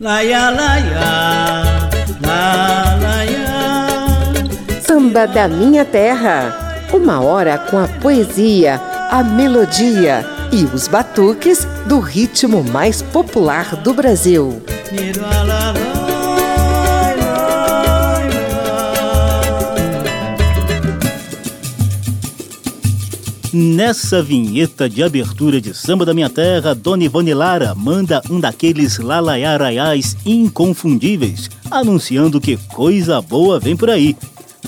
Laia, laia, la, laia. Samba da Minha Terra. Uma hora com a poesia, a melodia e os batuques do ritmo mais popular do Brasil. Miro Nessa vinheta de abertura de Samba da Minha Terra, Dona Ivone Lara manda um daqueles lalaiaraiais inconfundíveis, anunciando que coisa boa vem por aí.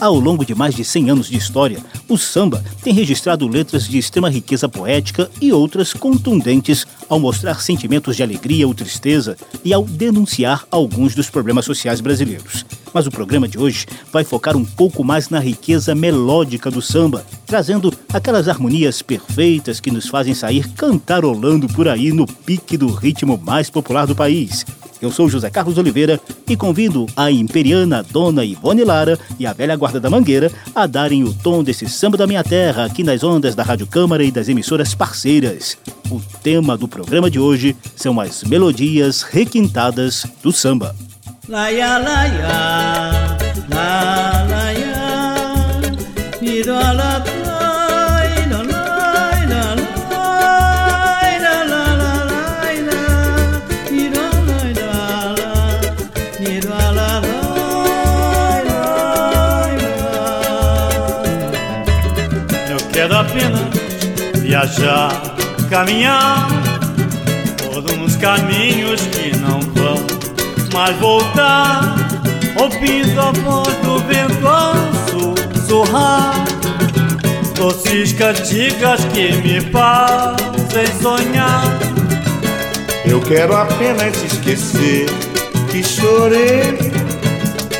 Ao longo de mais de 100 anos de história, o samba tem registrado letras de extrema riqueza poética e outras contundentes ao mostrar sentimentos de alegria ou tristeza e ao denunciar alguns dos problemas sociais brasileiros. Mas o programa de hoje vai focar um pouco mais na riqueza melódica do samba, trazendo aquelas harmonias perfeitas que nos fazem sair cantarolando por aí no pique do ritmo mais popular do país. Eu sou José Carlos Oliveira e convido a imperiana Dona Ivone Lara e a velha guarda da Mangueira a darem o tom desse samba da minha terra aqui nas ondas da Rádio Câmara e das emissoras parceiras. O tema do programa de hoje são as melodias requintadas do samba. Laia, laia, la, laia. Quero apenas viajar, caminhar por uns caminhos que não vão mais voltar. Ouvindo a voz do vento ao sussurrar, doces cantigas que me fazem sonhar. Eu quero apenas esquecer que chorei,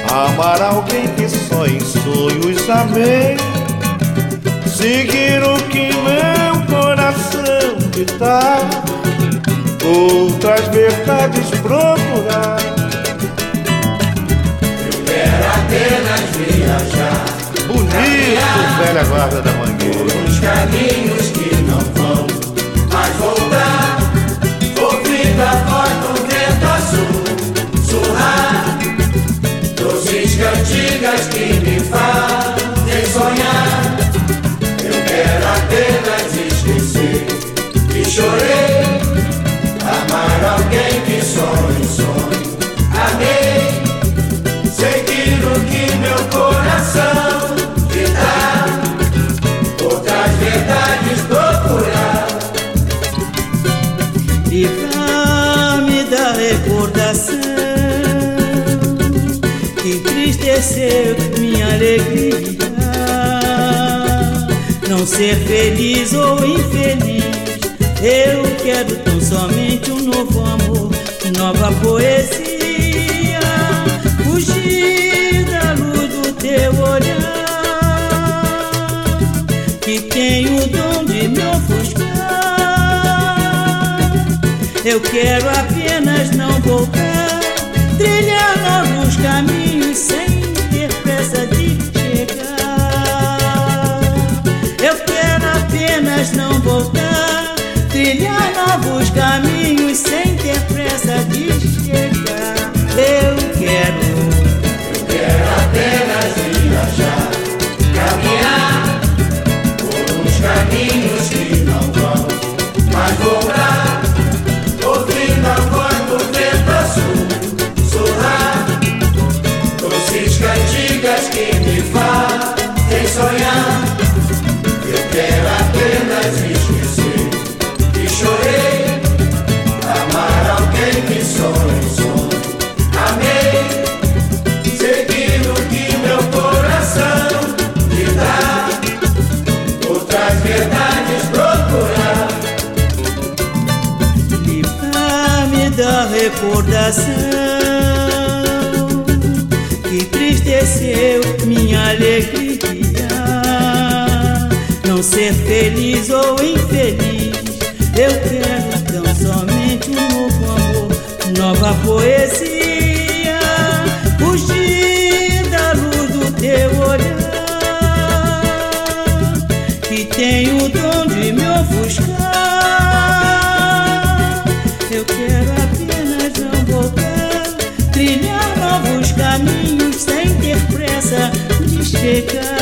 amar alguém que só em sonhos amei, seguir o que meu coração ditar, outras verdades procurar. apenas viajar Bonito, velha guarda da mangueira. Os caminhos que não vão mais voltar Ouvindo a voz do vento azul surrar Doces cantigas que me fazem sonhar chorei. Amar alguém que sonho, sonho. Amei. Seguir o que meu coração te dá. Outras verdades procurar. Livrar-me da recordação que entristeceu minha alegria. Não ser feliz ou infeliz, eu quero tão somente um novo amor, nova poesia. Fugir da luz do teu olhar, que tem o dom de me ofuscar. Eu quero apenas não voltar, trilhar novos caminhos sem ter pressa de chegar. Eu quero apenas não voltar, trilhar novos recordação que entristeceu minha alegria. Não ser feliz ou infeliz, eu quero tão somente um novo amor, nova poesia. Fugir da luz do teu olhar que tem pressa de chegar.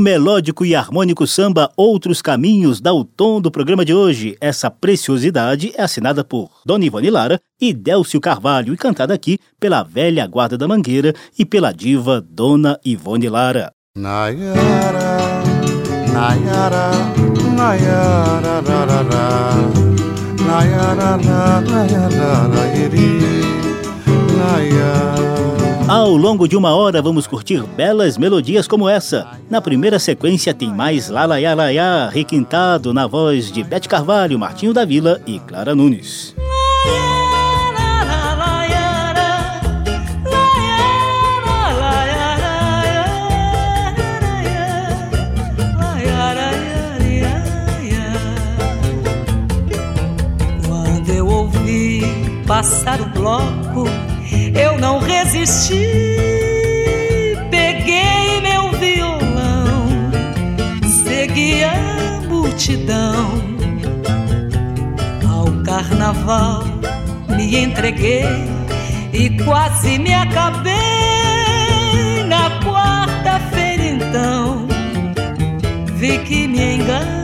Melódico e harmônico samba Outros Caminhos dá o tom do programa de hoje. Essa preciosidade é assinada por Dona Ivone Lara e Délcio Carvalho e cantada aqui pela velha guarda da Mangueira e pela diva Dona Ivone Lara. Nayara, Nayara, Nayara, rarara, Nayara, Nayara, Nayara. Ao longo de uma hora vamos curtir belas melodias como essa. Na primeira sequência tem mais Lalaiá Laiá, requintado na voz de Bete Carvalho, Martinho da Vila e Clara Nunes. Quando eu ouvi passar o bloco não resisti. Peguei meu violão, segui a multidão. Ao carnaval me entreguei e quase me acabei. Na quarta-feira, então, vi que me enganei.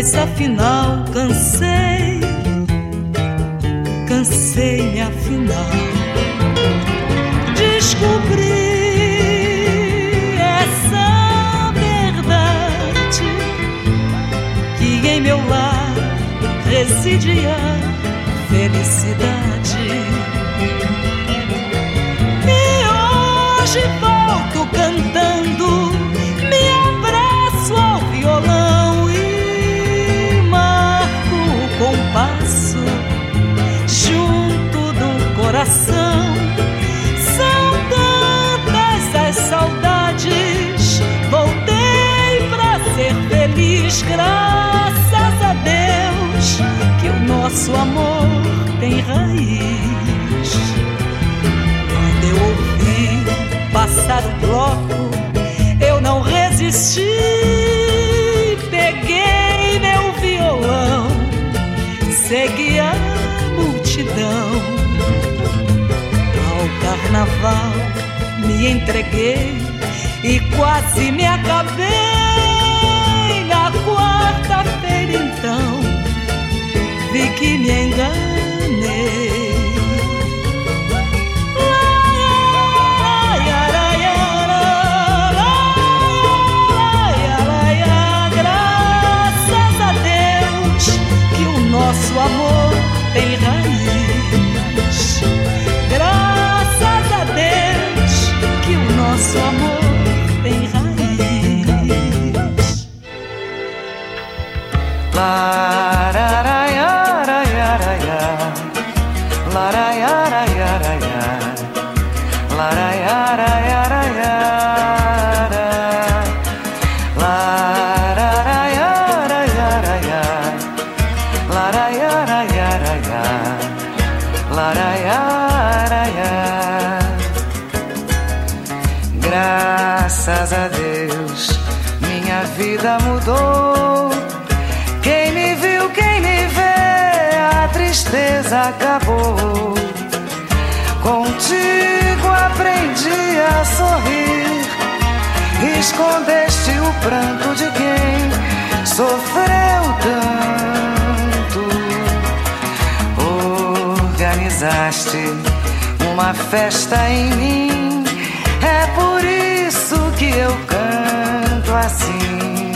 Mas afinal cansei, cansei-me afinal. Descobri essa verdade que em meu lar residia felicidade. Amor tem raiz. Quando eu ouvi passar o bloco, eu não resisti, peguei meu violão segui a multidão. Ao carnaval me entreguei e quase me acabei. Na quarta-feira, então, que me enganei. nosso amor tem raiz. Graças a Deus que o nosso amor tem raiz. Lararaiaraiaraia, acabou. Contigo aprendi a sorrir, escondeste o pranto de quem sofreu tanto. Organizaste uma festa em mim. É por isso que eu canto assim.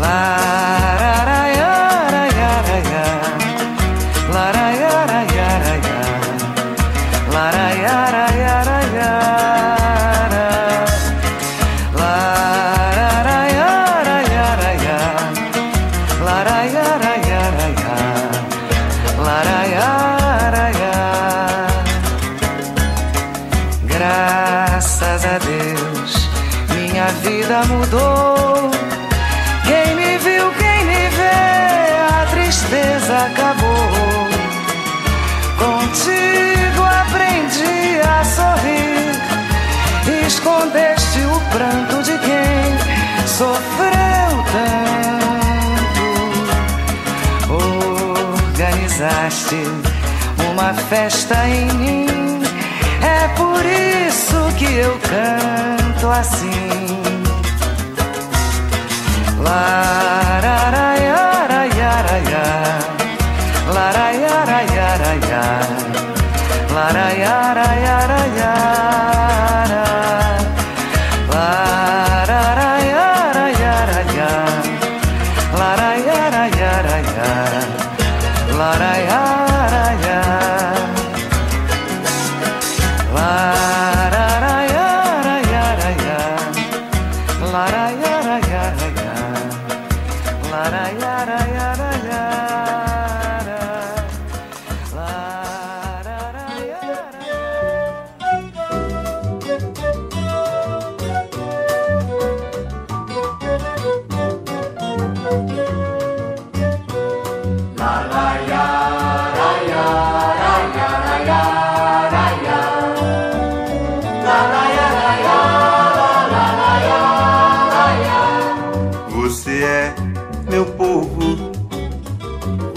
Laraiaraiaraia, laraiaraiaraia, laraiaraiaraia. Festa em mim é por isso que eu canto assim. Lararaiaraiaraia,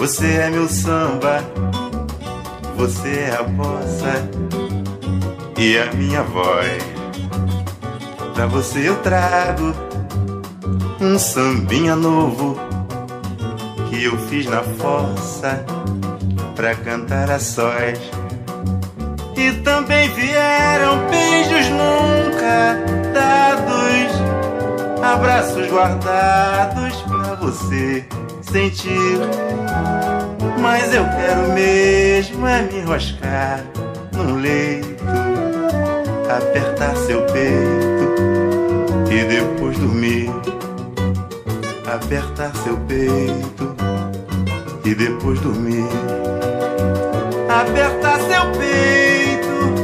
você é meu samba, você é a bossa e a minha voz. Pra você eu trago um sambinha novo que eu fiz na fossa pra cantar a sós. E também vieram beijos nunca dados, abraços guardados pra você Mas eu quero mesmo é me enroscar num leito, apertar seu peito e depois dormir. Apertar seu peito e depois dormir. Apertar seu peito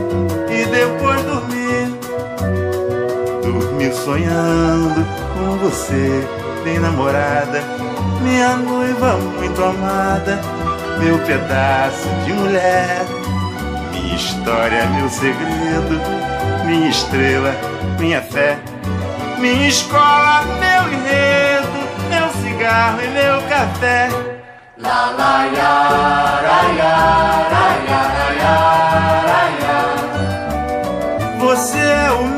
e depois dormir. Dormir sonhando com você, bem namorada, minha noiva muito amada, meu pedaço de mulher. Minha história, meu segredo, minha estrela, minha fé, minha escola, meu enredo, meu cigarro e meu café. Você é o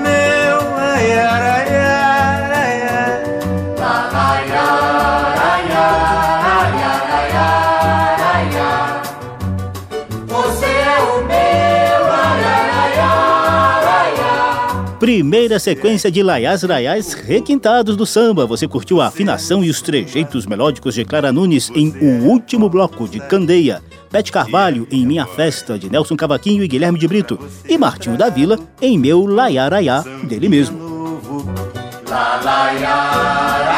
Primeira sequência de laiás raiás requintados do samba. Você curtiu a afinação e os trejeitos melódicos de Clara Nunes em O Último Bloco de Candeia. Bete Carvalho em Minha Festa de Nelson Cavaquinho e Guilherme de Brito. E Martinho da Vila em Meu Laiaraiá dele mesmo. Novo. La,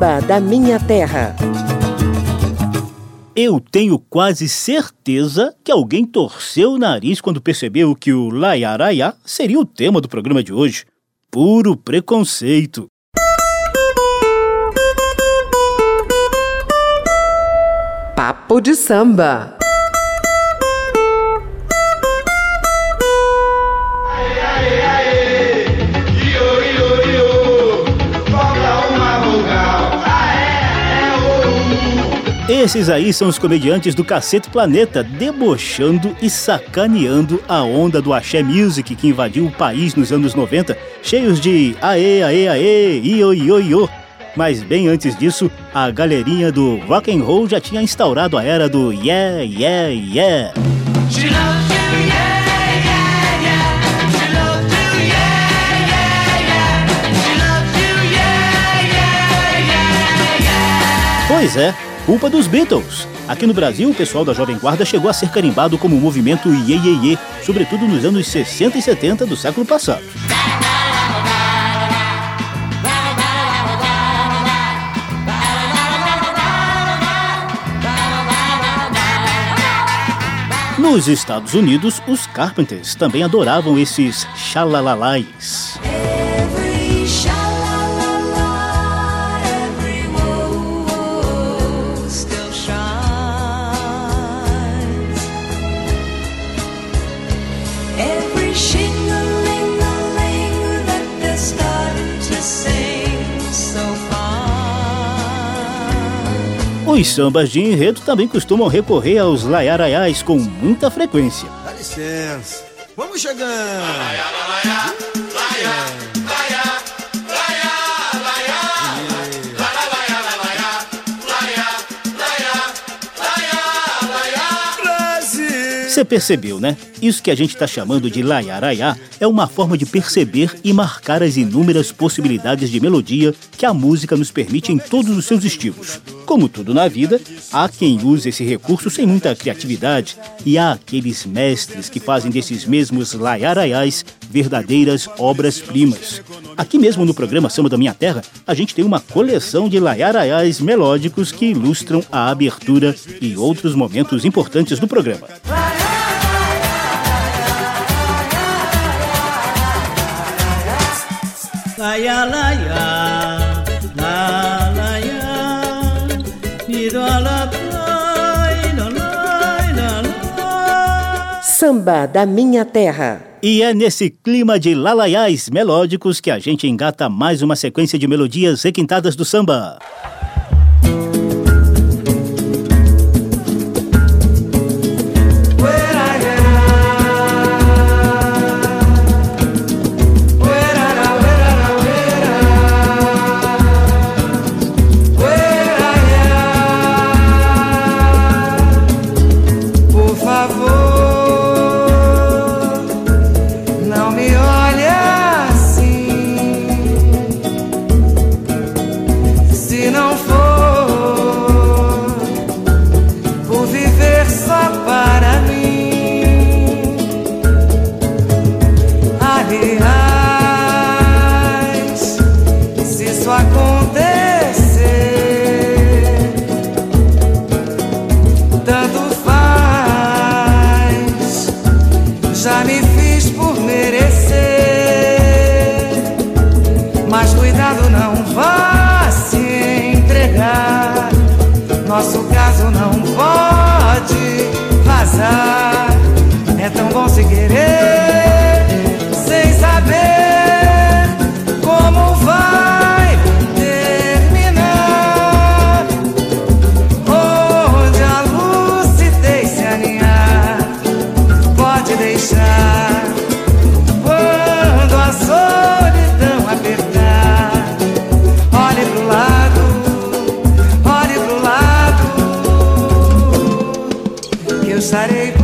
Samba da Minha Terra. Eu tenho quase certeza que alguém torceu o nariz quando percebeu que o Laiaraiá seria o tema do programa de hoje. Puro preconceito. Papo de samba. Esses aí são os comediantes do Cacete Planeta, debochando e sacaneando a onda do axé music que invadiu o país nos anos 90, cheios de aê, aê, aê, io, io, io. Mas bem antes disso, a galerinha do rock and roll já tinha instaurado a era do yeah, yeah, yeah. Pois é, culpa dos Beatles. Aqui no Brasil, o pessoal da Jovem Guarda chegou a ser carimbado como o movimento Iê Iê Iê, sobretudo nos anos 60 e 70 do século passado. Nos Estados Unidos, os Carpenters também adoravam esses xalalalais. Os sambas de enredo também costumam recorrer aos laiaraiais com muita frequência. Dá licença. Vamos chegando. Você percebeu, né? Isso que a gente está chamando de laiaraiá é uma forma de perceber e marcar as inúmeras possibilidades de melodia que a música nos permite em todos os seus estilos. Como tudo na vida, há quem use esse recurso sem muita criatividade e há aqueles mestres que fazem desses mesmos laiaraiás verdadeiras obras-primas. Aqui mesmo no programa Samba da Minha Terra, a gente tem uma coleção de laiaraiás melódicos que ilustram a abertura e outros momentos importantes do programa. Laia, laia, la, laia, idola, lai, la, lai, la, la. Samba da Minha Terra. E é nesse clima de lalaiais melódicos que a gente engata mais uma sequência de melodias requintadas do samba. Já me fiz por merecer, mas cuidado, não vá se entregar. Nosso caso não pode vazar. É tão bom se querer estarei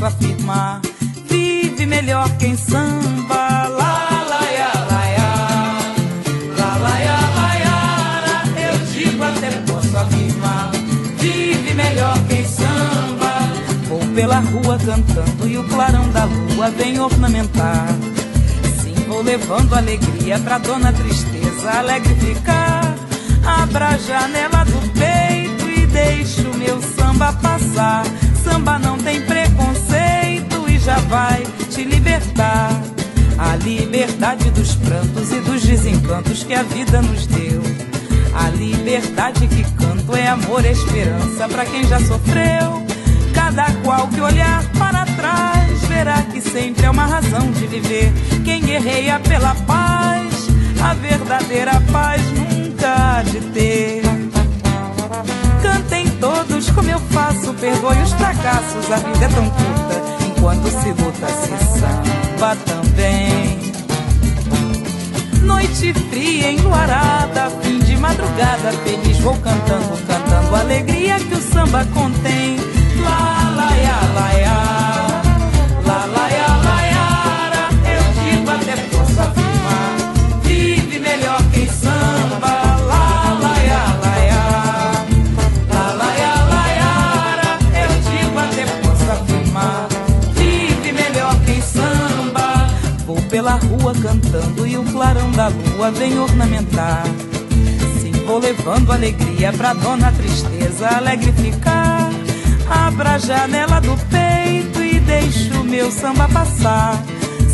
posso afirmar. Vive melhor quem samba. Lá, lá, ya, lá. Lá, lá, lá. Eu digo até posso afirmar. Vive melhor quem samba. Vou pela rua cantando e o clarão da lua vem ornamentar. Sim, vou levando alegria pra dona tristeza alegre ficar. Abra a janela do peito e deixa o meu samba passar. Samba não tem preconceito já vai te libertar. A liberdade dos prantos e dos desencantos que a vida nos deu. A liberdade que canto é amor, é esperança pra quem já sofreu. Cada qual que olhar para trás verá que sempre é uma razão de viver. Quem guerreia pela paz, a verdadeira paz nunca há de ter. Cantem todos como eu faço, perdoe os fracassos, a vida é tão curta. Enquanto se luta, se samba também. Noite fria, enluarada, fim de madrugada, feliz vou cantando, cantando a alegria que o samba contém. Lá, lá, ya, lá, ya. E o clarão da lua vem ornamentar. Sim, vou levando alegria pra dona tristeza alegre ficar. Abra a janela do peito e deixa o meu samba passar.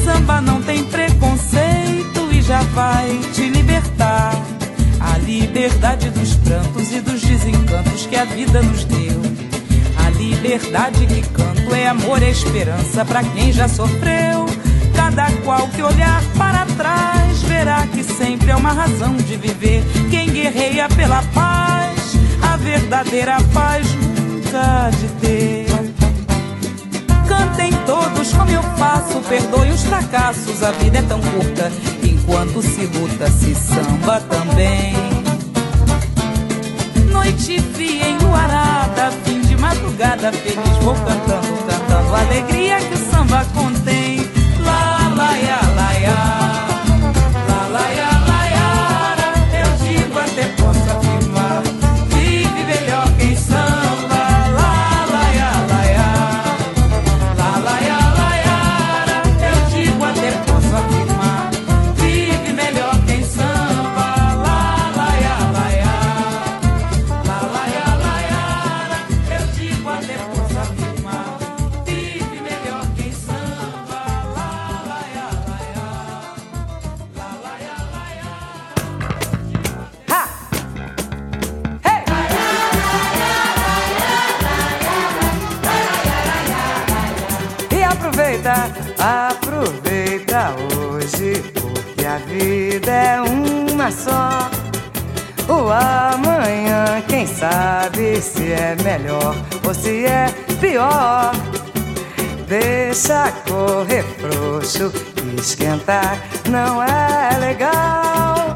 Samba não tem preconceito e já vai te libertar. A liberdade dos prantos e dos desencantos que a vida nos deu. A liberdade que canto é amor e esperança pra quem já sofreu. Cada qual que olhar para trás verá que sempre é uma razão de viver. Quem guerreia pela paz, a verdadeira paz nunca de ter. Cantem todos como eu faço, perdoe os fracassos, a vida é tão curta. Enquanto se luta, se samba também. Noite fria, enluarada, fim de madrugada, feliz vou cantando, cantando alegria que o sabe se é melhor ou se é pior. Deixa correr frouxo, esquentar não é legal.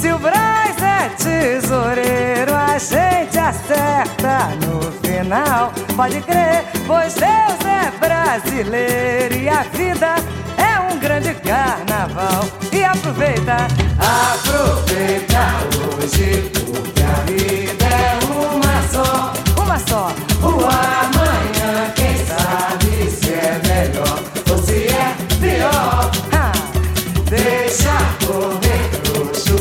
Se o Braz é tesoureiro, a gente acerta no final. Pode crer, pois Deus é brasileiro e a vida é um grande carnaval. E aproveita, aproveita hoje, porque a vida só, uma só. O amanhã, quem sabe se é melhor ou se é pior. Deixa correr frouxo,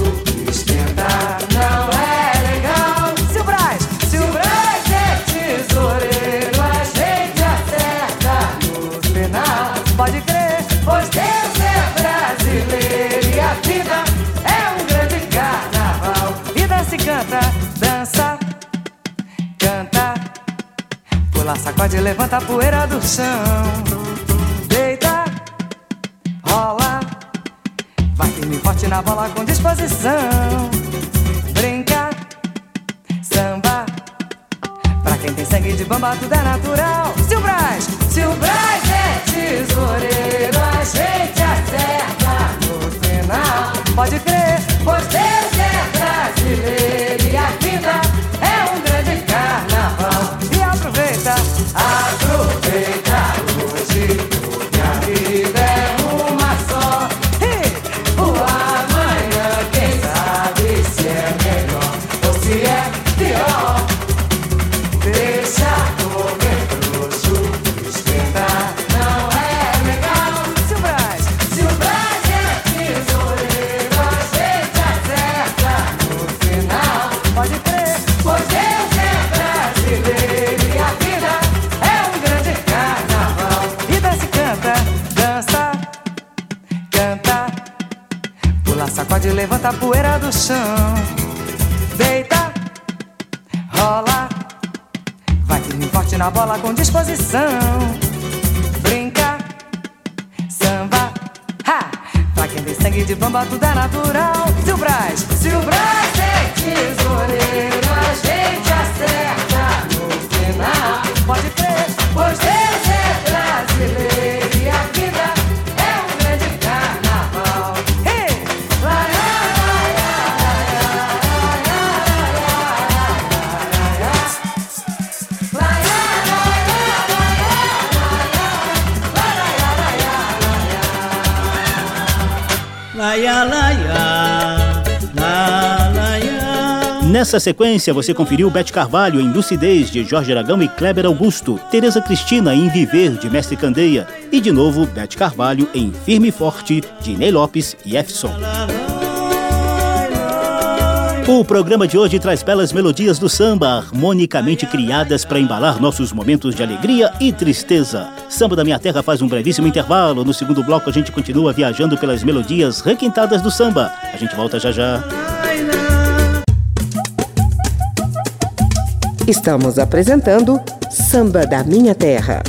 esquentar não é legal. Se o Braz, se o Braz é tesoureiro, a gente acerta no final. Pode crer, pois Deus é brasileiro e a vida Pula, sacode, levanta a poeira do chão. Deita, rola. Vai firme forte na bola com disposição. Brinca, samba. Pra quem tem sangue de bamba, tudo é natural. Se o Braz é tesoureiro, a gente acerta no final. Pode crer, pois Deus é brasileiro a poeira do chão. Deita, rola, vai firme forte na bola com disposição. Brinca, samba, ha! Pra quem tem sangue de bamba, tudo é natural. Se o Nessa sequência, você conferiu Bete Carvalho em Lucidez, de Jorge Aragão e Kleber Augusto, Tereza Cristina em Viver, de Mestre Candeia, e de novo Bete Carvalho em Firme e Forte, de Ney Lopes e Efson. O programa de hoje traz belas melodias do samba, harmonicamente criadas para embalar nossos momentos de alegria e tristeza. Samba da Minha Terra faz um brevíssimo intervalo. No segundo bloco, a gente continua viajando pelas melodias requintadas do samba. A gente volta já já. Estamos apresentando Samba da Minha Terra.